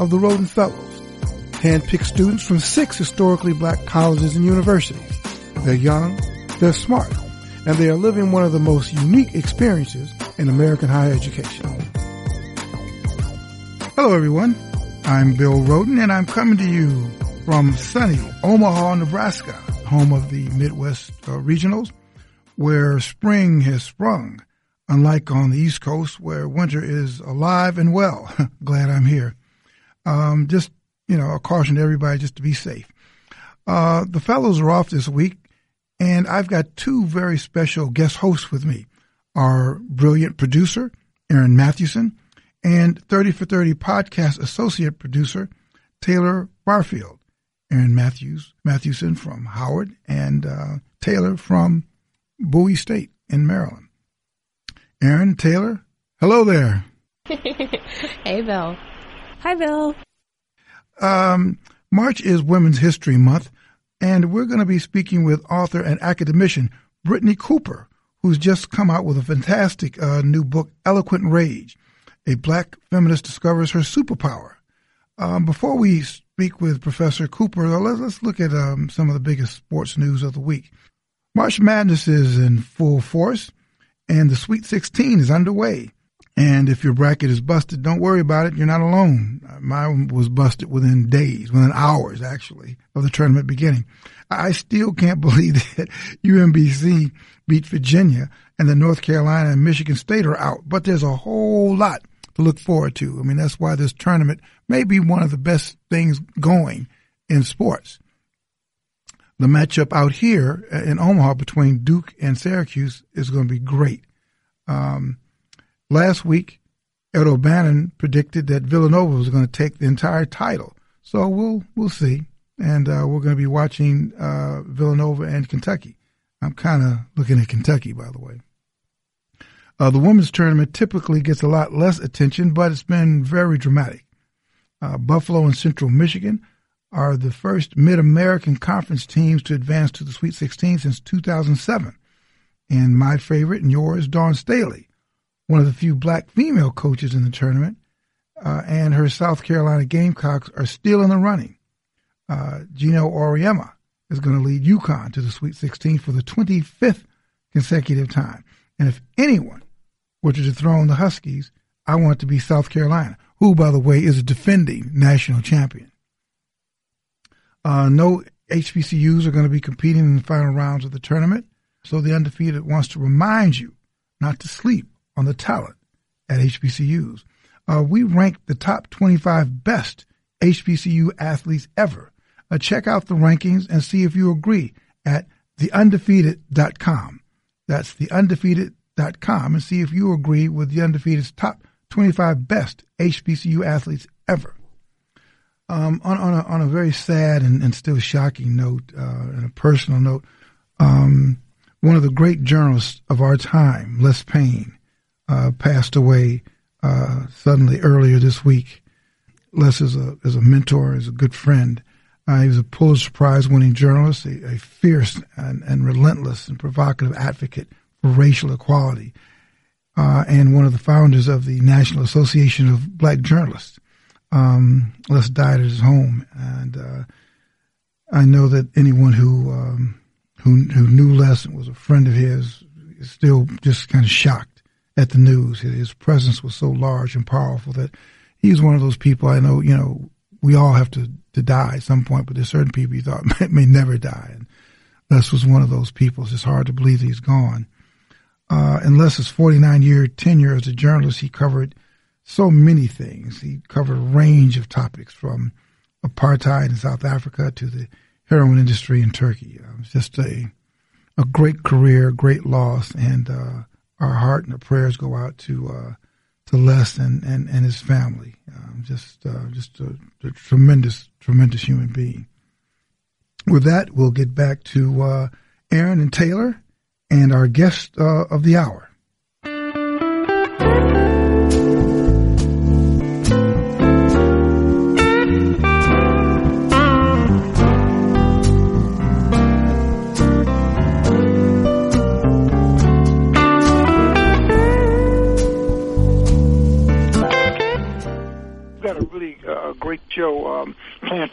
of the Rhoden Fellows, handpicked students from six historically black colleges and universities. They're young, they're smart, and they are living one of the most unique experiences in American higher education. Hello everyone, I'm Bill Rhoden and I'm coming to you from sunny Omaha, Nebraska, home of the Midwest uh, Regionals, where spring has sprung, unlike on the East Coast where winter is alive and well. Glad I'm here. Um, just, you know, a caution to everybody just to be safe. Uh, the fellows are off this week, and I've got two very special guest hosts with me. Our brilliant producer, Aaron Mathewson, and 30 for 30 podcast associate producer, Taylor Barfield. Aaron Matthews Mathewson from Howard, and uh, Taylor from Bowie State in Maryland. Aaron Taylor, hello there. hey, Bill. Hi, Bill. Um, March is Women's History Month, and we're going to be speaking with author and academician Brittney Cooper, who's just come out with a fantastic uh, new book, Eloquent Rage. A black feminist discovers her superpower. Um, before we speak with Professor Cooper, let's, look at um, some of the biggest sports news of the week. March Madness is in full force, and the Sweet 16 is underway. And if your bracket is busted, don't worry about it. You're not alone. Mine was busted within days, within hours, actually, of the tournament beginning. I still can't believe that UMBC beat Virginia and the North Carolina and Michigan State are out. But there's a whole lot to look forward to. I mean, that's why this tournament may be one of the best things going in sports. The matchup out here in Omaha between Duke and Syracuse is going to be great. Um, last week, Ed O'Bannon predicted that Villanova was going to take the entire title. So we'll we'll see, and uh, we're going to be watching uh, Villanova and Kentucky. I'm kind of looking at Kentucky, by the way. Uh, the women's tournament typically gets a lot less attention, but it's been very dramatic. Uh, Buffalo and Central Michigan are the first Mid American Conference teams to advance to the Sweet 16 since 2007. And my favorite and yours, Dawn Staley, one of the few black female coaches in the tournament, uh, and her South Carolina Gamecocks are still in the running. Uh, Geno Auriemma is going to lead UConn to the Sweet 16 for the 25th consecutive time. And if anyone were to dethrone the Huskies, I want it to be South Carolina, who, by the way, is a defending national champion. Uh, no HBCUs are going to be competing in the final rounds of the tournament, so the undefeated wants to remind you not to sleep on the talent at HBCUs. Uh, we ranked the top 25 best HBCU athletes ever. Uh, check out the rankings and see if you agree at theundefeated.com. That's theundefeated.com and see if you agree with the undefeated's top 25 best HBCU athletes ever. Um, on, on, a, on a very sad and, and still shocking note, uh, and a personal note, um, one of the great journalists of our time, Les Payne, uh, passed away uh, suddenly earlier this week. Les is a is a mentor, is a good friend. Uh, he was a Pulitzer Prize winning journalist, a, a fierce and, and, relentless and provocative advocate for racial equality, uh, and one of the founders of the National Association of Black Journalists. Um, Les died at his home, and uh, I know that anyone who um, who who knew Les and was a friend of his is still just kind of shocked at the news. His presence was so large and powerful that he's one of those people. I know, you know, we all have to to die at some point, but there's certain people you thought may, may never die, and Les was one of those people. It's hard to believe he's gone. Uh, his 49 year tenure as a journalist, he covered so many things. He covered a range of topics from apartheid in South Africa to the heroin industry in Turkey. Uh, it was just a, a great career, great loss, and uh, our heart and our prayers go out to, uh, Celeste and, and, and his family. Um, just uh, just a, a, tremendous, tremendous human being. With that, we'll get back to uh, Aaron and Taylor and our guest uh, of the hour.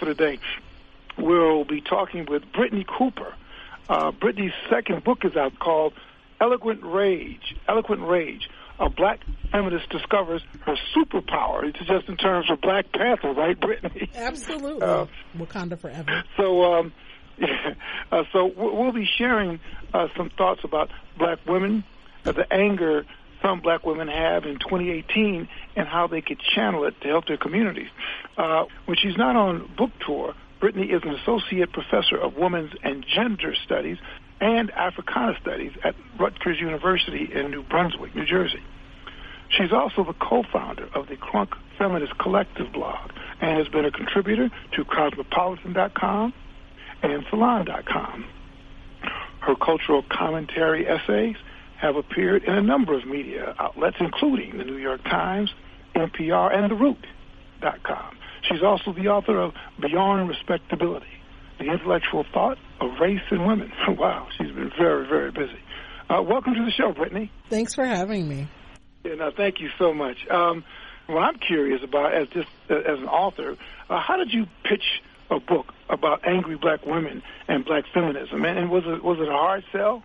Today. We'll be talking with Brittney Cooper. Uh, Brittney's second book is out called Eloquent Rage. Eloquent Rage. A black feminist discovers her superpower. It's just in terms of Black Panther, right, Brittney? Absolutely. Uh, Wakanda forever. So, um, yeah, uh, so we'll be sharing uh, some thoughts about black women, uh, the anger some black women have in 2018 and how they could channel it to help their communities. Uh, when she's not on book tour, Brittney is an associate professor of women's and gender studies and Africana studies at Rutgers University in New Brunswick, New Jersey. She's also the co-founder of the Crunk Feminist Collective blog and has been a contributor to Cosmopolitan.com and Salon.com. Her cultural commentary essays have appeared in a number of media outlets, including the New York Times, NPR, and TheRoot.com. She's also the author of Beyond Respectability, The Intellectual Thought of Race and Women. wow, she's been very, very busy. Uh, welcome to the show, Brittney. Thanks for having me. Yeah, no, thank you so much. Um, what I'm curious about, as just uh, as an author, uh, how did you pitch a book about angry black women and black feminism? And, and was it was it a hard sell?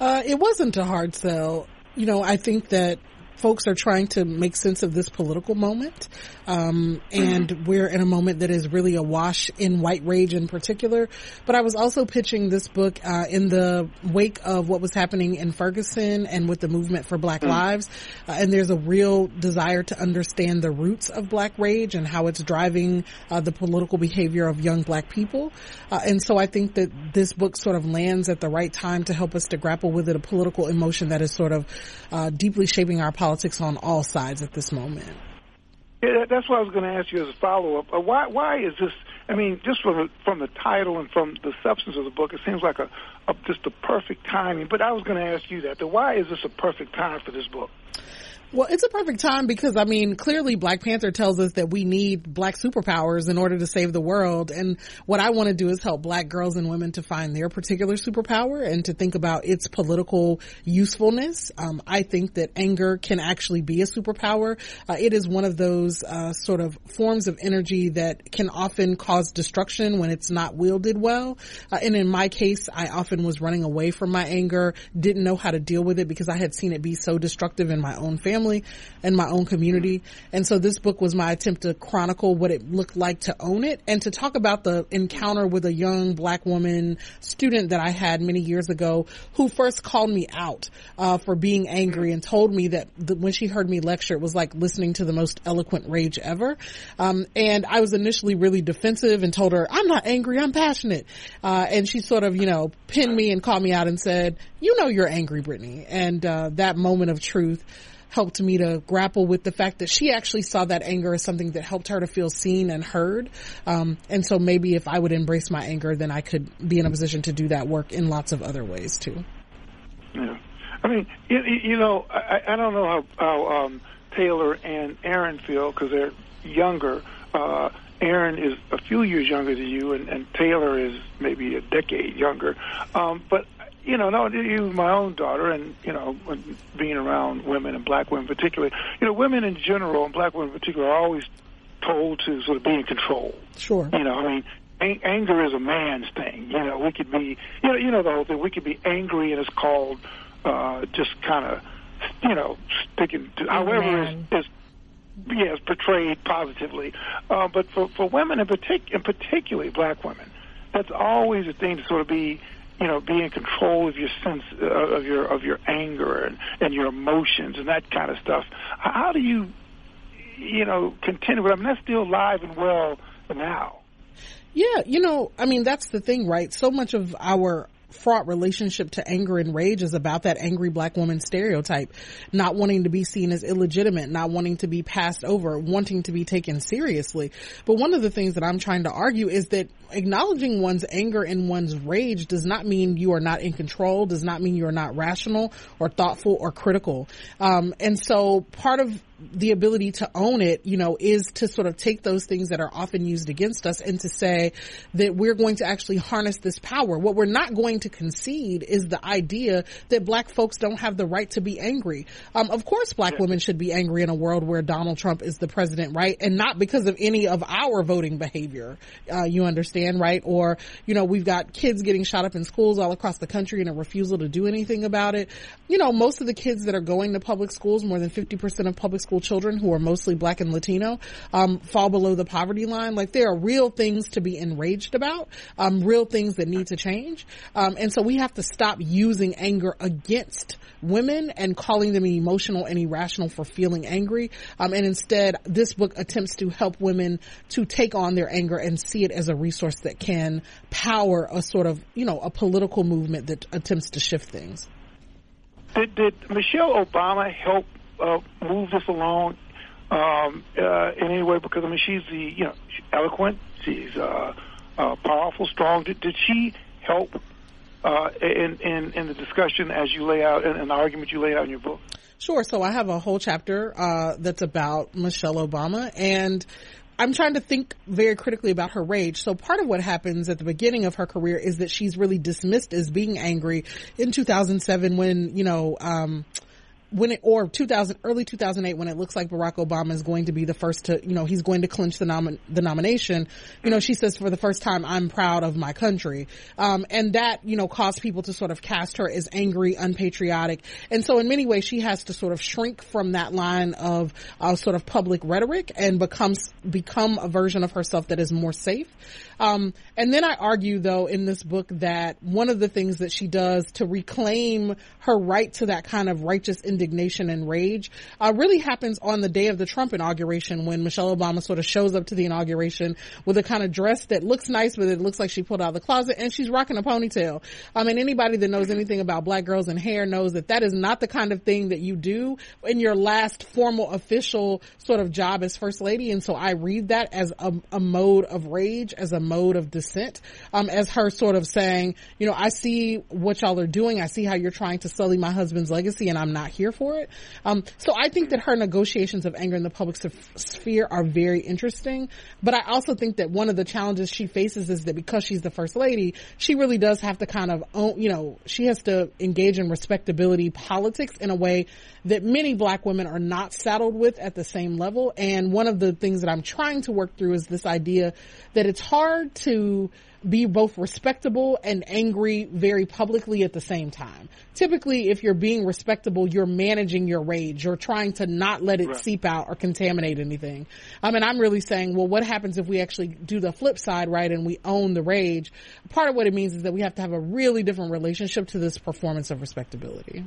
Uh, it wasn't a hard sell. You know, I think that folks are trying to make sense of this political moment. Um, and mm-hmm. we're in a moment that is really awash in white rage in particular. But I was also pitching this book, uh, in the wake of what was happening in Ferguson and with the movement for Black mm-hmm. Lives. Uh, and there's a real desire to understand the roots of black rage and how it's driving, uh, the political behavior of young black people. Uh, and so I think that this book sort of lands at the right time to help us to grapple with it, a political emotion that is sort of, uh, deeply shaping our politics on all sides at this moment. Yeah, that's what I was going to ask you as a follow up. Uh, why why is this? I mean, just from the, from the title and from the substance of the book, it seems like a, a just a perfect timing. But I was going to ask you that. why is this a perfect time for this book? Well, it's a perfect time because I mean, clearly Black Panther tells us that we need black superpowers in order to save the world. And what I want to do is help black girls and women to find their particular superpower and to think about its political usefulness. Um, I think that anger can actually be a superpower. Uh, it is one of those, uh, sort of forms of energy that can often cause destruction when it's not wielded well. Uh, and in my case, I often was running away from my anger, didn't know how to deal with it because I had seen it be so destructive in my own family family and my own community. And so this book was my attempt to chronicle what it looked like to own it and to talk about the encounter with a young black woman student that I had many years ago who first called me out, uh, for being angry and told me that the, when she heard me lecture, it was like listening to the most eloquent rage ever. Um, and I was initially really defensive and told her, I'm not angry, I'm passionate. Uh, and she sort of, you know, pinned me and called me out and said, you know, you're angry, Brittney. And, uh, that moment of truth, helped me to grapple with the fact that she actually saw that anger as something that helped her to feel seen and heard. Um, and so maybe if I would embrace my anger, then I could be in a position to do that work in lots of other ways too. Yeah. I mean, you, you know, I, I don't know how, how um, Taylor and Aaron feel because they're younger. Uh, Aaron is a few years younger than you, and, and Taylor is maybe a decade younger. Um, but you know, no, even my own daughter, and you know, being around women and black women particularly, you know, women in general and black women in particular are always told to sort of be in control. Sure. You know, I mean, ang- anger is a man's thing. You know, we could be, you know, you know the whole thing. We could be angry, and it's called uh, just kind of, you know, sticking to however is, is yes portrayed positively. Uh, but for for women in partic- in particularly black women, that's always a thing to sort of be you know, be in control of your sense uh, of your of your anger and, and your emotions and that kind of stuff. How do you, you know, continue with? I mean, that's still alive and well now. Yeah, you know, I mean, that's the thing, right? So much of our fraught relationship to anger and rage is about that angry black woman stereotype, not wanting to be seen as illegitimate, not wanting to be passed over, wanting to be taken seriously. But one of the things that I'm trying to argue is that acknowledging one's anger and one's rage does not mean you are not in control, does not mean you are not rational or thoughtful or critical. Um, and so part of the ability to own it, you know, is to sort of take those things that are often used against us and to say that we're going to actually harness this power. What we're not going to concede is the idea that black folks don't have the right to be angry. Um, of course black women should be angry in a world where Donald Trump is the president, right? And not because of any of our voting behavior. Uh, you understand, right? Or, you know, we've got kids getting shot up in schools all across the country and a refusal to do anything about it. You know, most of the kids that are going to public schools, more than 50% of public school children who are mostly black and Latino, um, fall below the poverty line. Like there are real things to be enraged about, um, real things that need to change. Um, and so we have to stop using anger against women and calling them emotional and irrational for feeling angry. Um, and instead, this book attempts to help women to take on their anger and see it as a resource that can power a sort of, you know, a political movement that attempts to shift things. Did, did Michelle Obama help uh, move this along um, uh, in any way? Because I mean, she's the you know she's eloquent, she's uh, uh, powerful, strong. Did, did she help uh, in, in in the discussion as you lay out in the argument you lay out in your book? Sure. So I have a whole chapter uh, that's about Michelle Obama and. I'm trying to think very critically about her rage. So part of what happens at the beginning of her career is that she's really dismissed as being angry in 2007 when, you know, um, when it, or 2000, early 2008 when it looks like Barack Obama is going to be the first to, you know, he's going to clinch the nom- the nomination, you know, she says for the first time, I'm proud of my country. Um, and that, you know, caused people to sort of cast her as angry, unpatriotic. And so in many ways she has to sort of shrink from that line of, uh, sort of public rhetoric and becomes, become a version of herself that is more safe. Um, and then I argue though in this book that one of the things that she does to reclaim her right to that kind of righteous indignation and rage, uh, really happens on the day of the Trump inauguration when Michelle Obama sort of shows up to the inauguration with a kind of dress that looks nice, but it looks like she pulled out of the closet and she's rocking a ponytail. I mean, anybody that knows anything about black girls and hair knows that that is not the kind of thing that you do in your last formal official sort of job as first lady. And so I read that as a, a mode of rage, as a mode of dissent, um, as her sort of saying, you know, I see what y'all are doing. I see how you're trying to sully my husband's legacy and I'm not here for it. Um, so I think that her negotiations of anger in the public sphere are very interesting. But I also think that one of the challenges she faces is that because she's the first lady, she really does have to kind of own, you know, she has to engage in respectability politics in a way that many black women are not saddled with at the same level. And one of the things that I'm trying to work through is this idea that it's hard to be both respectable and angry very publicly at the same time. Typically, if you're being respectable, you're managing your rage. You're trying to not let it right. seep out or contaminate anything. I mean, I'm really saying, well, what happens if we actually do the flip side, right, and we own the rage? Part of what it means is that we have to have a really different relationship to this performance of respectability.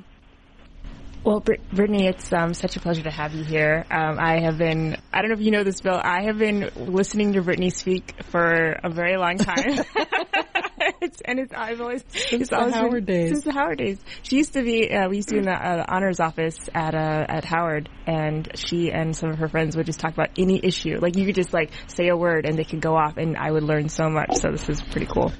Well, Brittney, it's um, such a pleasure to have you here. Um, I have been, I don't know if you know this, Bill, I have been listening to Brittney speak for a very long time. it's, and it's, I've always, since the Howard been, days. Since the Howard days. She used to be, uh, we used to be in the uh, honors office at, uh, at Howard, and she and some of her friends would just talk about any issue. Like, you could just, like, say a word and they could go off, and I would learn so much, so this is pretty cool.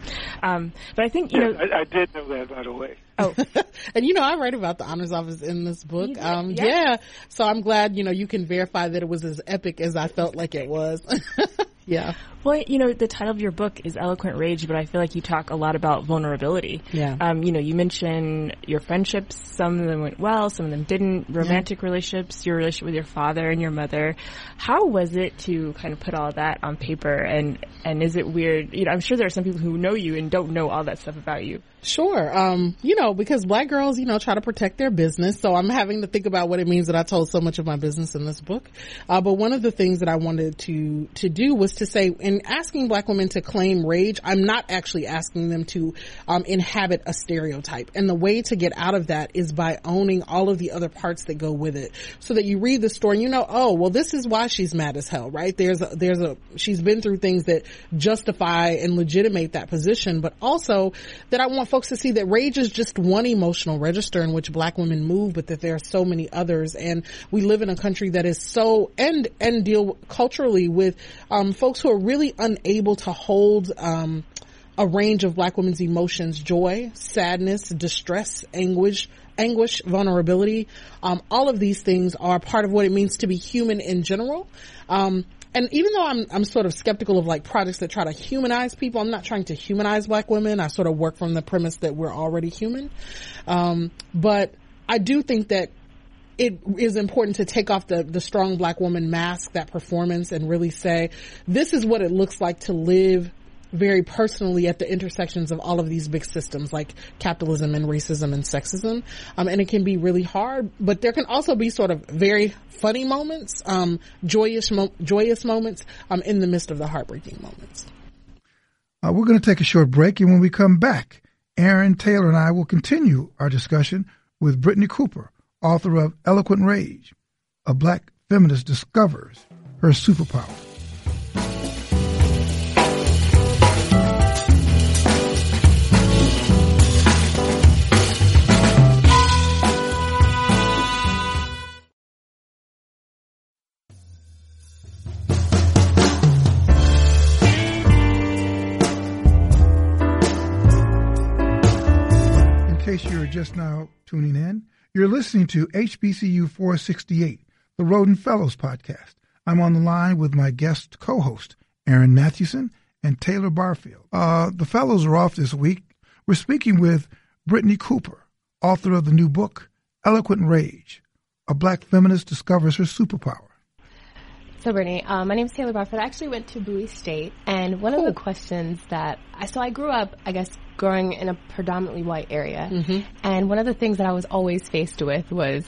Um, but I think, you yes, know. I, I did know that, by the way. Oh, and you know, I write about the honors office in this book. Um, yeah. yeah. So I'm glad, you know, you can verify that it was as epic as I felt like it was. yeah. Well, you know, the title of your book is Eloquent Rage, but I feel like you talk a lot about vulnerability. Yeah. Um, you know, you mention your friendships. Some of them went well, some of them didn't. Romantic yeah. relationships, your relationship with your father and your mother. How was it to kind of put all that on paper? And, and is it weird? You know, I'm sure there are some people who know you and don't know all that stuff about you. Sure. Um, you know, because black girls, you know, try to protect their business. So I'm having to think about what it means that I told so much of my business in this book. Uh, but one of the things that I wanted to, to do was to say in asking black women to claim rage, I'm not actually asking them to um, inhabit a stereotype. And the way to get out of that is by owning all of the other parts that go with it. So that you read the story and you know, oh, well, this is why she's mad as hell, right? There's a, there's a, she's been through things that justify and legitimate that position, but also that I want folks to see that rage is just one emotional register in which black women move, but that there are so many others. And we live in a country that is so, and, and deal culturally with, um, folks who are really unable to hold, um, a range of black women's emotions, joy, sadness, distress, anguish, anguish, vulnerability. Um, all of these things are part of what it means to be human in general. Um, and even though I'm, I'm sort of skeptical of like projects that try to humanize people, I'm not trying to humanize black women. I sort of work from the premise that we're already human. Um, but I do think that it is important to take off the, the strong black woman mask, that performance and really say, this is what it looks like to live very personally at the intersections of all of these big systems like capitalism and racism and sexism. Um, and it can be really hard, but there can also be sort of very funny moments, um, joyous, mo- joyous moments, um, in the midst of the heartbreaking moments. Uh, we're going to take a short break, and when we come back, Aaron Taylor and I will continue our discussion with Brittney Cooper, author of Eloquent Rage, a black feminist discovers her superpower. In case you're just now tuning in, you're listening to HBCU 468, the Rhoden Fellows podcast. I'm on the line with my guest co-host, Aaron Mathewson and Taylor Barfield. Uh, the fellows are off this week. We're speaking with Brittney Cooper, author of the new book, Eloquent Rage, A Black Feminist Discovers Her Superpower. So, Brittney, um, my name is Taylor Barfield. I actually went to Bowie State, and one of the questions that I so I grew up, I guess, growing in a predominantly white area, mm-hmm. and one of the things that I was always faced with was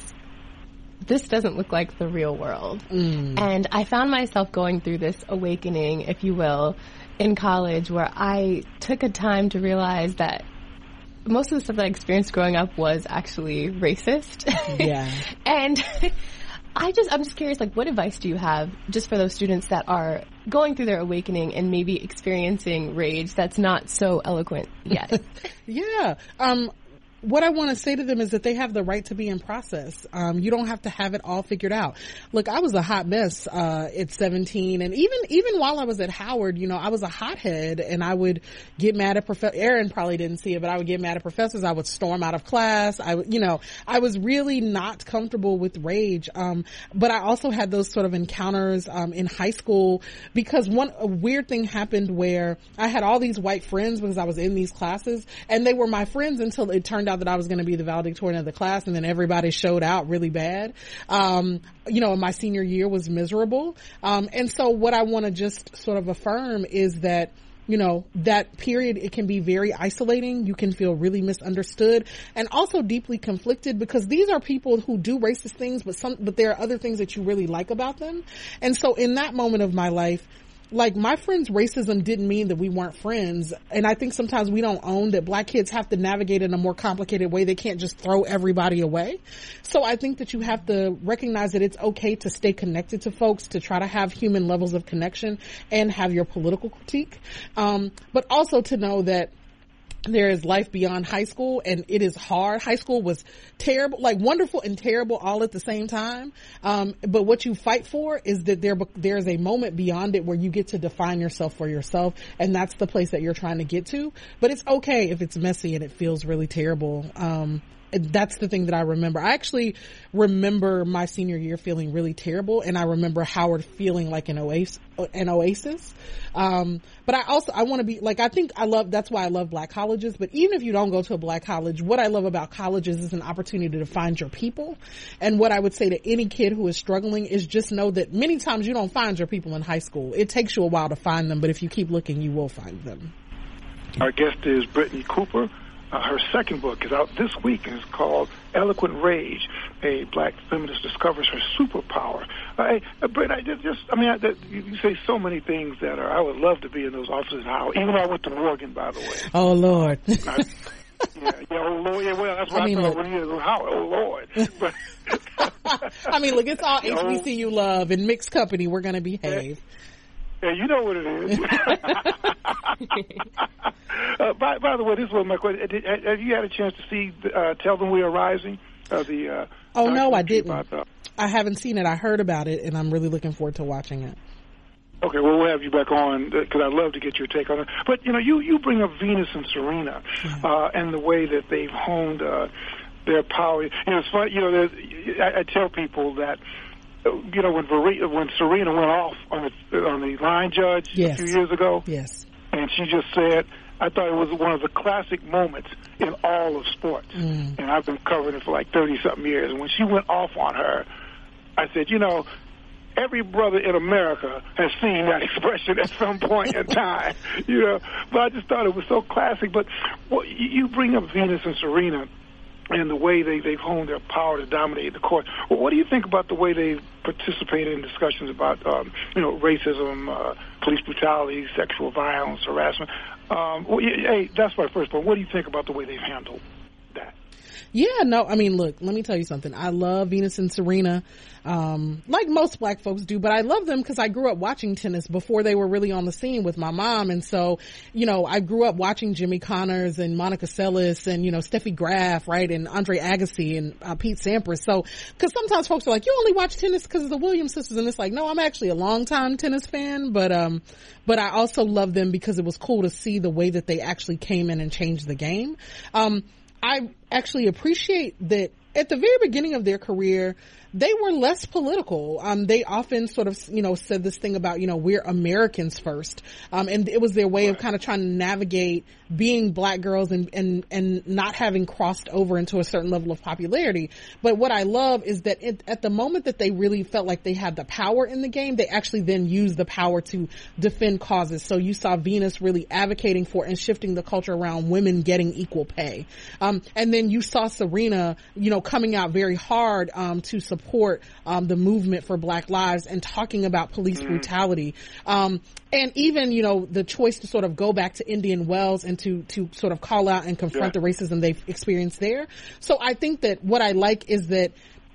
this doesn't look like the real world, mm. and I found myself going through this awakening, if you will, in college, where I took a time to realize that most of the stuff that I experienced growing up was actually racist. Yeah. and I just, I'm just curious, like, what advice do you have just for those students that are going through their awakening and maybe experiencing rage that's not so eloquent yet? yeah. Um, what I want to say to them is that they have the right to be in process. Um, you don't have to have it all figured out. Look, I was a hot mess, uh, at 17 and even, even while I was at Howard, you know, I was a hothead and I would get mad at professor, Aaron probably didn't see it, but I would get mad at professors. I would storm out of class. I you know, I was really not comfortable with rage. Um, but I also had those sort of encounters, um, in high school because one, a weird thing happened where I had all these white friends because I was in these classes and they were my friends until it turned out out that I was going to be the valedictorian of the class and then everybody showed out really bad. Um, you know, my senior year was miserable. Um, and so what I want to just sort of affirm is that you know, that period, it can be very isolating. You can feel really misunderstood and also deeply conflicted because these are people who do racist things, but some, but there are other things that you really like about them. And so in that moment of my life, like my friend's racism didn't mean that we weren't friends. And I think sometimes we don't own that black kids have to navigate in a more complicated way. They can't just throw everybody away. So I think that you have to recognize that it's okay to stay connected to folks, to try to have human levels of connection and have your political critique. Um, but also to know that there is life beyond high school and it is hard. High school was terrible, like wonderful and terrible all at the same time. Um, but what you fight for is that there, there's a moment beyond it where you get to define yourself for yourself. And that's the place that you're trying to get to. But it's okay if it's messy and it feels really terrible. Um, that's the thing that I remember. I actually remember my senior year feeling really terrible and I remember Howard feeling like an oasis, an oasis. Um, but I also, I want to be, like, I think I love, that's why I love black colleges, but even if you don't go to a black college, what I love about colleges is an opportunity to find your people. And what I would say to any kid who is struggling is just know that many times you don't find your people in high school. It takes you a while to find them, but if you keep looking, you will find them. Our guest is Brittney Cooper. Uh, her second book is out this week and it's called Eloquent Rage. a black feminist discovers her superpower. Uh, hey, uh, Brett, I just, just I mean, I, that, you, say so many things that are. I would love to be in those offices now. Even though I went to Morgan, by the way. Oh Lord. I, yeah, yeah, oh Lord, yeah. Well, that's what I I, mean, thought look- when you. Oh Lord. But, I mean, look, it's all. HBCU love and mixed company. We're gonna behave. Yeah, you know what it is. uh, by, by the way, this was my question. Did, have you had a chance to see uh, "Tell Them We Are Rising"? Uh, the uh, Oh, no, I didn't. Uh, I haven't seen it. I heard about it, and I'm really looking forward to watching it. okay, well, we'll have you back on because I'd love to get your take on it. But you know, you you bring up Venus and Serena uh, and the way that they've honed uh, their power. You know, it's funny. You know, I, I tell people that. You know when Vere- when Serena went off on the on the line judge Yes. a few years ago, Yes. and she just said, I thought it was one of the classic moments in all of sports. Mm. And I've been covering it for like 30 something years. And when she went off on her, I said, you know, every brother in America has seen that expression at some point in time, you know. But I just thought it was so classic. But well, you bring up Venus and Serena and the way they, they've honed their power to dominate the court. Well, what do you think about the way they've participated in discussions about, um, you know, racism, uh, police brutality, sexual violence, harassment? Um, well, hey, that's my first point. What do you think about the way they've handled? Yeah, no, I mean, look, let me tell you something. I love Venus and Serena, um, like most black folks do, but I love them because I grew up watching tennis before they were really on the scene with my mom. And so, you know, I grew up watching Jimmy Connors and Monica Seles and, you know, Steffi Graf, right? And Andre Agassi and uh, Pete Sampras. So, cause sometimes folks are like, you only watch tennis because of the Williams sisters. And it's like, no, I'm actually a longtime tennis fan, but, um, but I also love them because it was cool to see the way that they actually came in and changed the game. Um, I actually appreciate that at the very beginning of their career, they were less political. Um, they often sort of, you know, said this thing about, you know, we're Americans first. Um, and it was their way of kind of trying to navigate being black girls and, and, and not having crossed over into a certain level of popularity. But what I love is that it, at the moment that they really felt like they had the power in the game, they actually then used the power to defend causes. So you saw Venus really advocating for and shifting the culture around women getting equal pay. Um, and then you saw Serena, you know, coming out very hard, um, to support, um, the movement for black lives and talking about police brutality. Um, and even, you know, the choice to sort of go back to Indian Wells and to, to sort of call out and confront Yeah. the racism they've experienced there. So I think that what I like is that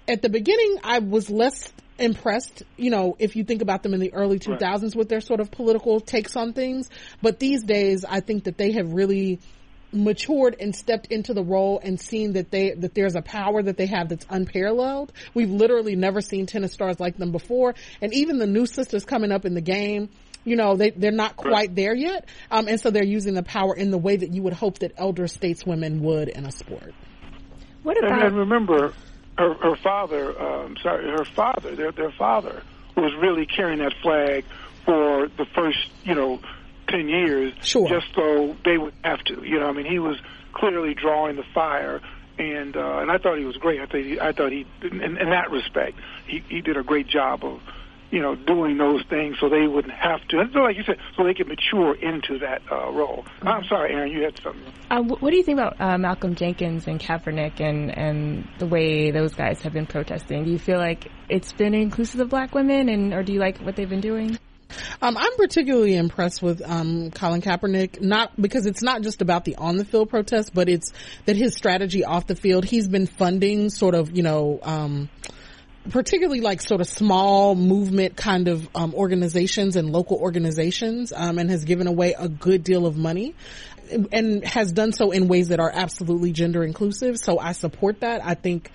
at the beginning I was less impressed, you know, if you think about them in the early 2000s with their sort of political takes on things. But these days I think that they have really matured and stepped into the role and seen that they that there's a power that they have that's unparalleled. We've literally never seen tennis stars like them before, and even the new sisters coming up in the game. You know, they, they're not quite there yet. Um, and so they're using the power in the way that you would hope that elder stateswomen would in a sport. What And, about and remember, her, her father, um, sorry, her father, their, their father was really carrying that flag for the first, you know, 10 years. Sure. Just so they would have to. You know, I mean, he was clearly drawing the fire. And uh, and I thought he was great. I thought he, I thought he, in, in that respect, he, he did a great job of, you know, doing those things so they wouldn't have to. And so, like you said, so they could mature into that uh, role. I'm sorry, Aaron, you had something. Uh, what do you think about uh, Malcolm Jenkins and Kaepernick and, and the way those guys have been protesting? Do you feel like it's been inclusive of black women, and or do you like what they've been doing? Um, I'm particularly impressed with um, Colin Kaepernick, not because it's not just about the on the field protest, but it's that his strategy off the field. He's been funding sort of, you know, um, particularly like sort of small movement kind of um, organizations and local organizations, um, and has given away a good deal of money. And has done so in ways that are absolutely gender inclusive. So I support that. I think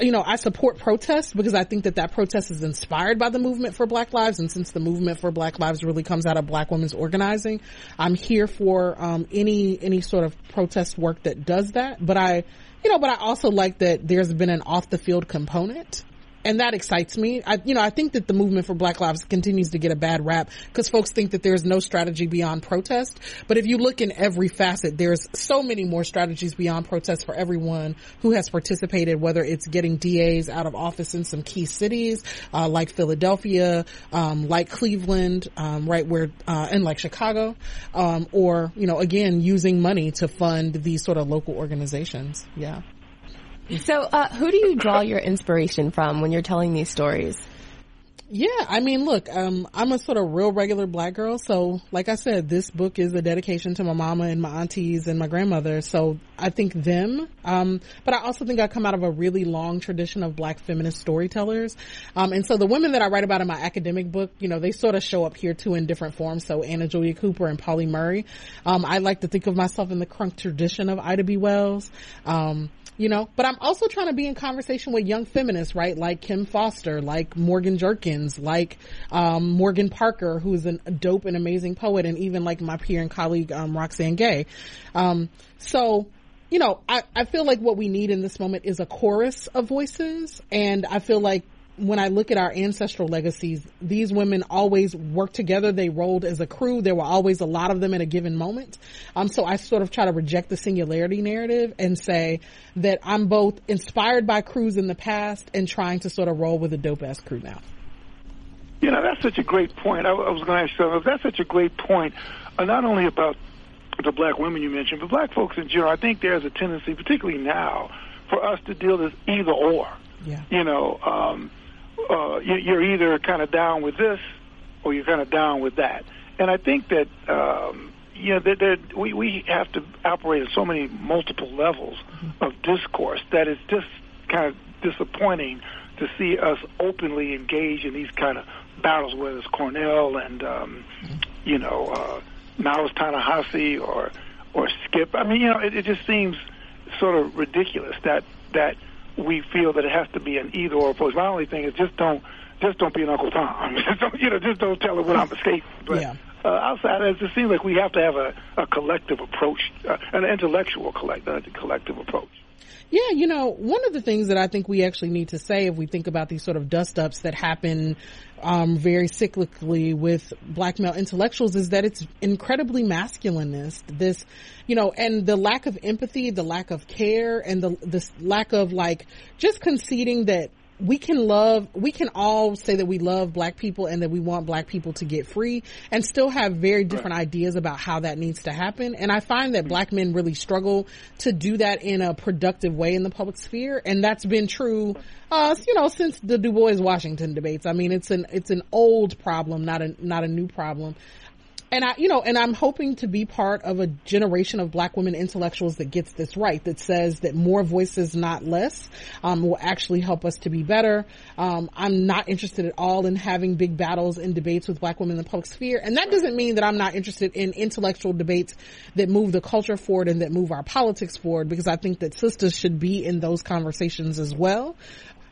you know, I support protest because I think that that protest is inspired by the movement for Black Lives, and since the movement for Black Lives really comes out of Black women's organizing, I'm here for um, any any sort of protest work that does that. But I, you know, but I also like that there's been an off the field component. And that excites me. I, you know, I think that the movement for Black Lives continues to get a bad rap because folks think that there's no strategy beyond protest. But if you look in every facet, there's so many more strategies beyond protest for everyone who has participated, whether it's getting DAs out of office in some key cities, uh, like Philadelphia, um, like Cleveland, um, right where, uh, and like Chicago, um, or, you know, again, using money to fund these sort of local organizations. Yeah. So, uh, who do you draw your inspiration from when you're telling these stories? Yeah, I mean, look, um, I'm a sort of real regular black girl. So, like I said, this book is a dedication to my mama and my aunties and my grandmother. So I think them. Um, but I also think I come out of a really long tradition of black feminist storytellers. Um, and so the women that I write about in my academic book, you know, they sort of show up here too in different forms. So Anna Julia Cooper and Pauli Murray. Um, I like to think of myself in the crunk tradition of Ida B. Wells. You know, but I'm also trying to be in conversation with young feminists, right? Like Kim Foster, like Morgan Jerkins, like, um, Morgan Parker, who's a dope and amazing poet, and even like my peer and colleague, um, Roxane Gay. Um, so, you know, I, I feel like what we need in this moment is a chorus of voices, and I feel like when I look at our ancestral legacies, these women always worked together. They rolled as a crew. There were always a lot of them at a given moment. Um, so I sort of try to reject the singularity narrative and say that I'm both inspired by crews in the past and trying to sort of roll with a dope ass crew now. You know, that's such a great point. I, I was going to ask you, that's such a great point, uh, not only about the black women you mentioned, but black folks in general. I think there's a tendency, particularly now, for us to deal with either or. Yeah. You know, um, uh, you're either kind of down with this or you're kind of down with that. And I think that um, you know that, that we we have to operate at so many multiple levels of discourse that it's just kind of disappointing to see us openly engage in these kind of battles, whether it's Cornel and um, you know uh, Miles Ta-Nehisi or or Skip. I mean, you know, it, it just seems sort of ridiculous that that we feel that it has to be an either or approach. My only thing is just don't just don't be an Uncle Tom. just don't, you know, just don't tell her what I'm escaping. But yeah. uh, outside, it just seems like we have to have a, a collective approach, uh, an intellectual collect, uh, collective approach. Yeah, you know, one of the things that I think we actually need to say if we think about these sort of dust ups that happen um, very cyclically with black male intellectuals is that it's incredibly masculinist. This, you know, and the lack of empathy, the lack of care, and the this lack of like just conceding that we can love, we can all say that we love black people and that we want black people to get free and still have very different right. ideas about how that needs to happen. And I find that black men really struggle to do that in a productive way in the public sphere. And that's been true, uh, you know, since the Du Bois Washington debates. I mean, it's an, it's an old problem, not a, not a new problem and I, you know, and I'm hoping to be part of a generation of black women intellectuals that gets this right, that says that more voices, not less, um, will actually help us to be better. Um, I'm not interested at all in having big battles and debates with black women in the public sphere. And that doesn't mean that I'm not interested in intellectual debates that move the culture forward and that move our politics forward, because I think that sisters should be in those conversations as well.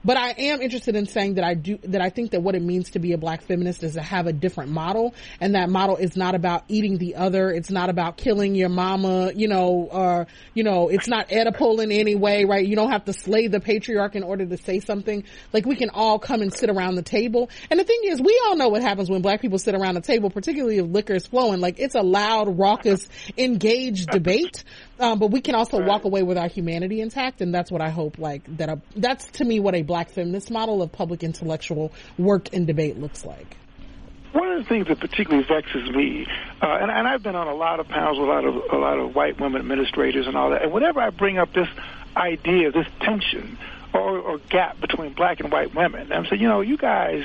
But I am interested in saying that I do, that I think that what it means to be a black feminist is to have a different model. And that model is not about eating the other. It's not about killing your mama, you know, or, you know, it's not Oedipal in any way, right? You don't have to slay the patriarch in order to say something. Like we can all come and sit around the table. And the thing is, we all know what happens when black people sit around the table, particularly if liquor is flowing. Like it's a loud, raucous, engaged debate. Um, but we can also right. walk away with our humanity intact, and that's what I hope. Like that, a, that's to me what a black feminist model of public intellectual work and debate looks like. One of the things that particularly vexes me, uh, and, and I've been on a lot of panels with a lot of a lot of white women administrators and all that, and whenever I bring up this idea, this tension or, or gap between black and white women, I'm saying, you know, you guys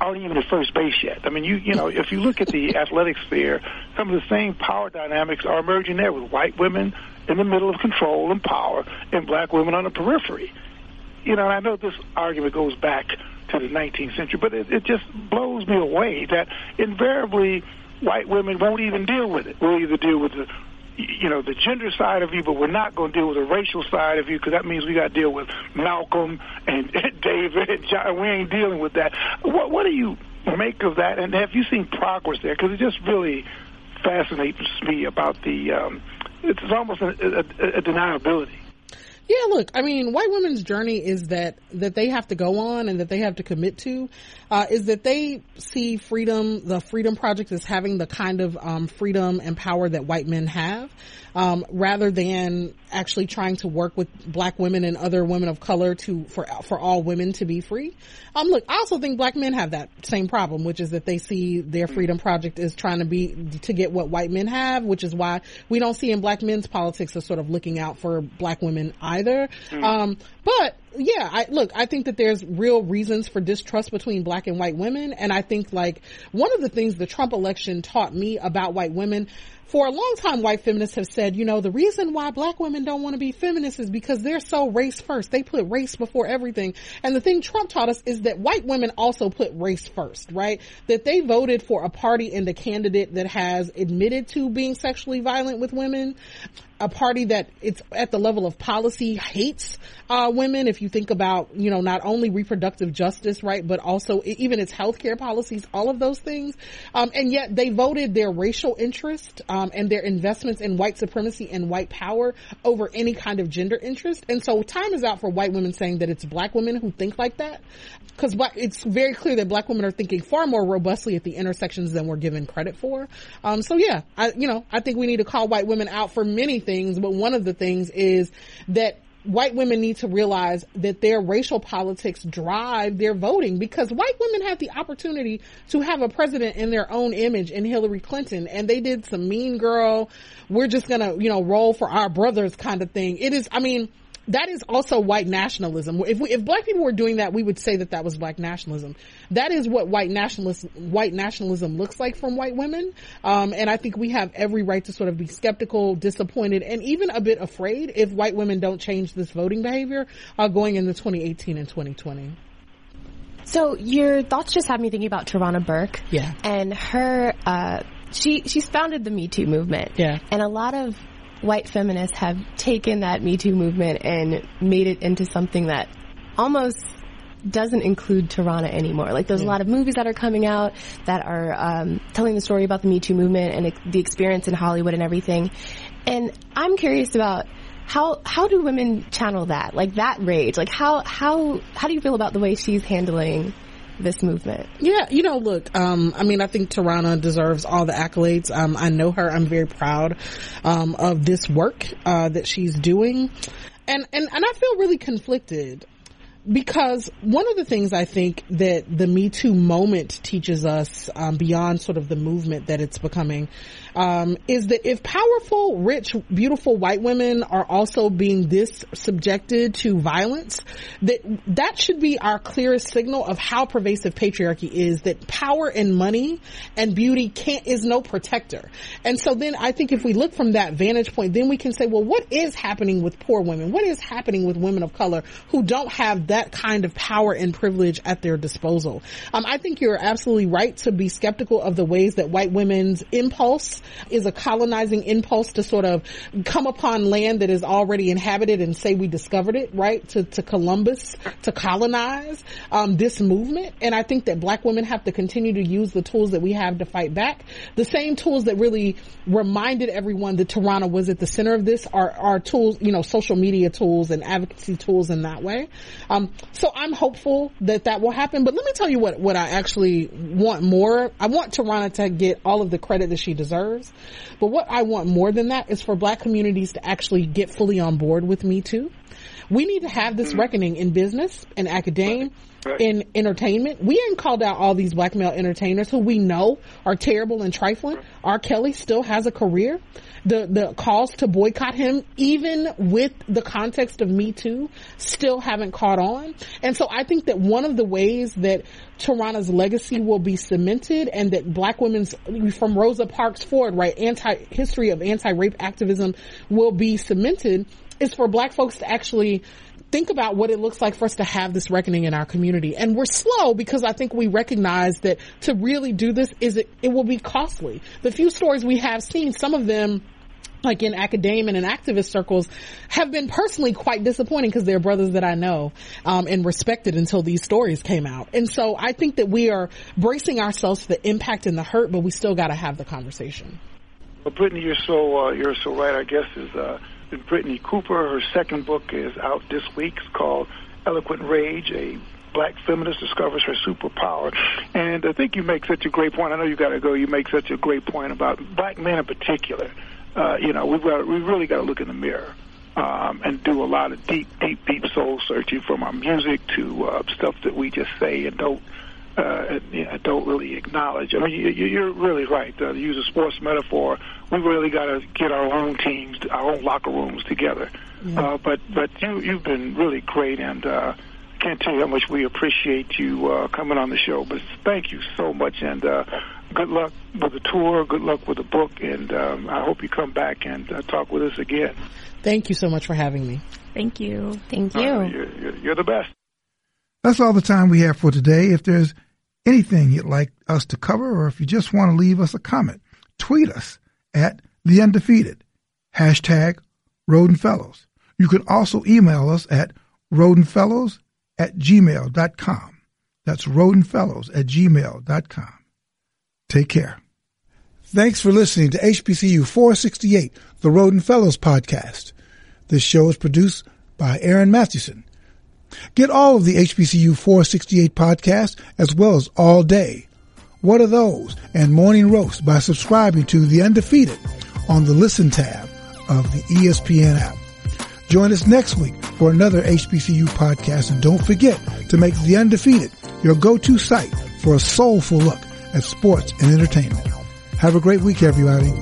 aren't even at first base yet. I mean, you you know, if you look at the athletic sphere, some of the same power dynamics are emerging there with white women in the middle of control and power and black women on the periphery. You know, and I know this argument goes back to the 19th century, but it, it just blows me away that invariably white women won't even deal with it. We'll either deal with the you know, the gender side of you, but we're not going to deal with the racial side of you because that means we got to deal with Malcolm and David and John. We ain't dealing with that. What, what do you make of that? And have you seen progress there? Because it just really fascinates me about the, um, it's almost a, a, a deniability. Yeah, look, I mean, white women's journey is that, that they have to go on and that they have to commit to, uh, is that they see freedom, the Freedom Project as having the kind of, um, freedom and power that white men have, um, rather than actually trying to work with black women and other women of color to, for, for all women to be free. Um, look, I also think black men have that same problem, which is that they see their Freedom Project as trying to be, to get what white men have, which is why we don't see in black men's politics as sort of looking out for black women either. Mm. Um, but yeah, I look, I think that there's real reasons for distrust between black and white women. And I think like one of the things the Trump election taught me about white women for a long time, white feminists have said, you know, the reason why black women don't want to be feminists is because they're so race first. They put race before everything. And the thing Trump taught us is that white women also put race first, right? That they voted for a party and a candidate that has admitted to being sexually violent with women, a party that it's at the level of policy hates uh, women. If you think about, you know, not only reproductive justice, right, but also even its healthcare policies, all of those things. Um, and yet they voted their racial interest um, and their investments in white supremacy and white power over any kind of gender interest. And so time is out for white women saying that it's black women who think like that, because it's very clear that black women are thinking far more robustly at the intersections than we're given credit for. Um, so yeah, I, you know, I think we need to call white women out for many things things, but one of the things is that white women need to realize that their racial politics drive their voting because white women had the opportunity to have a president in their own image in Hillary Clinton and they did some mean girl, we're just gonna, you know, roll for our brothers kind of thing. It is, I mean, that is also white nationalism. If we, if black people were doing that, we would say that that was black nationalism. That is what white nationalism, white nationalism looks like from white women. Um, and I think we have every right to sort of be skeptical, disappointed, and even a bit afraid if white women don't change this voting behavior, uh, going into 2018 and 2020. So your thoughts just had me thinking about Tarana Burke. Yeah. And her, uh, she, she's founded the Me Too movement. Yeah. And a lot of white feminists have taken that Me Too movement and made it into something that almost doesn't include Tarana anymore. Like there's a lot of movies that are coming out that are um, telling the story about the Me Too movement and the experience in Hollywood and everything. And I'm curious about how how do women channel that, like that rage? Like how how how do you feel about the way she's handling this movement? Yeah, you know, look, um, I mean, I think Tarana deserves all the accolades. Um, I know her. I'm very proud, um, of this work, uh, that she's doing. And, and, and I feel really conflicted because one of the things I think that the Me Too moment teaches us, um, beyond sort of the movement that it's becoming, um, is that if powerful, rich, beautiful white women are also being this subjected to violence, that that should be our clearest signal of how pervasive patriarchy is. That power and money and beauty can't is no protector. And so then I think if we look from that vantage point, then we can say, well, what is happening with poor women? What is happening with women of color who don't have that kind of power and privilege at their disposal? Um, I think you're absolutely right to be skeptical of the ways that white women's impulse is a colonizing impulse to sort of come upon land that is already inhabited and say we discovered it, right? To, to Columbus, to colonize, um, this movement. And I think that black women have to continue to use the tools that we have to fight back. The same tools that really reminded everyone that Tarana was at the center of this are, are tools, you know, social media tools and advocacy tools in that way. Um, so I'm hopeful that that will happen. But let me tell you what, what I actually want more. I want Tarana to get all of the credit that she deserves. But what I want more than that is for black communities to actually get fully on board with Me Too. We need to have this reckoning in business, in academia, right. in entertainment. We ain't called out all these black male entertainers who we know are terrible and trifling. R. Kelly still has a career the, the calls to boycott him, even with the context of Me Too, still haven't caught on. And so I think that one of the ways that Tarana's legacy will be cemented and that black women's, from Rosa Parks forward, right, anti, history of anti-rape activism will be cemented is for black folks to actually think about what it looks like for us to have this reckoning in our community. And we're slow because I think we recognize that to really do this is it, it will be costly. The few stories we have seen, some of them like in academia and activist circles have been personally quite disappointing because they're brothers that I know um, and respected until these stories came out. And so I think that we are bracing ourselves for the impact and the hurt, but we still got to have the conversation. Well, Brittney, you're so uh, you're so right. I guess is uh, Brittney Cooper. Her second book is out this week. It's called Eloquent Rage: A black feminist discovers her superpower. And I think you make such a great point. I know you got to go. You make such a great point about black men in particular uh, you know, we've got we really got to look in the mirror um, and do a lot of deep, deep, deep soul searching from our music to uh, stuff that we just say and don't uh, don't really acknowledge. I mean, you, you're really right. Uh, to use a sports metaphor, we really got to get our own teams, our own locker rooms together. Yeah. Uh, but but you you've been really great, and uh, I can't tell you how much we appreciate you uh, coming on the show. But thank you so much, and uh, good luck with the tour. Good luck with the book, and um, I hope you come back and uh, talk with us again. Thank you so much for having me. Thank you. Thank you. Uh, you're, you're the best. That's all the time we have for today. If there's anything you'd like us to cover, or if you just want to leave us a comment, tweet us at the undefeated hashtag Rhodenfellows. You can also email us at rhodenfellows at gmail.com. That's rhodenfellows at gmail.com. Take care. Thanks for listening to HBCU 468, the Rhoden Fellows podcast. This show is produced by Aaron Mathewson Get all of the HBCU 468 podcasts as well as All Day. What are those? And Morning Roast by subscribing to The Undefeated on the Listen tab of the ESPN app. Join us next week for another HBCU podcast and don't forget to make The Undefeated your go-to site for a soulful look at sports and entertainment. Have a great week, everybody.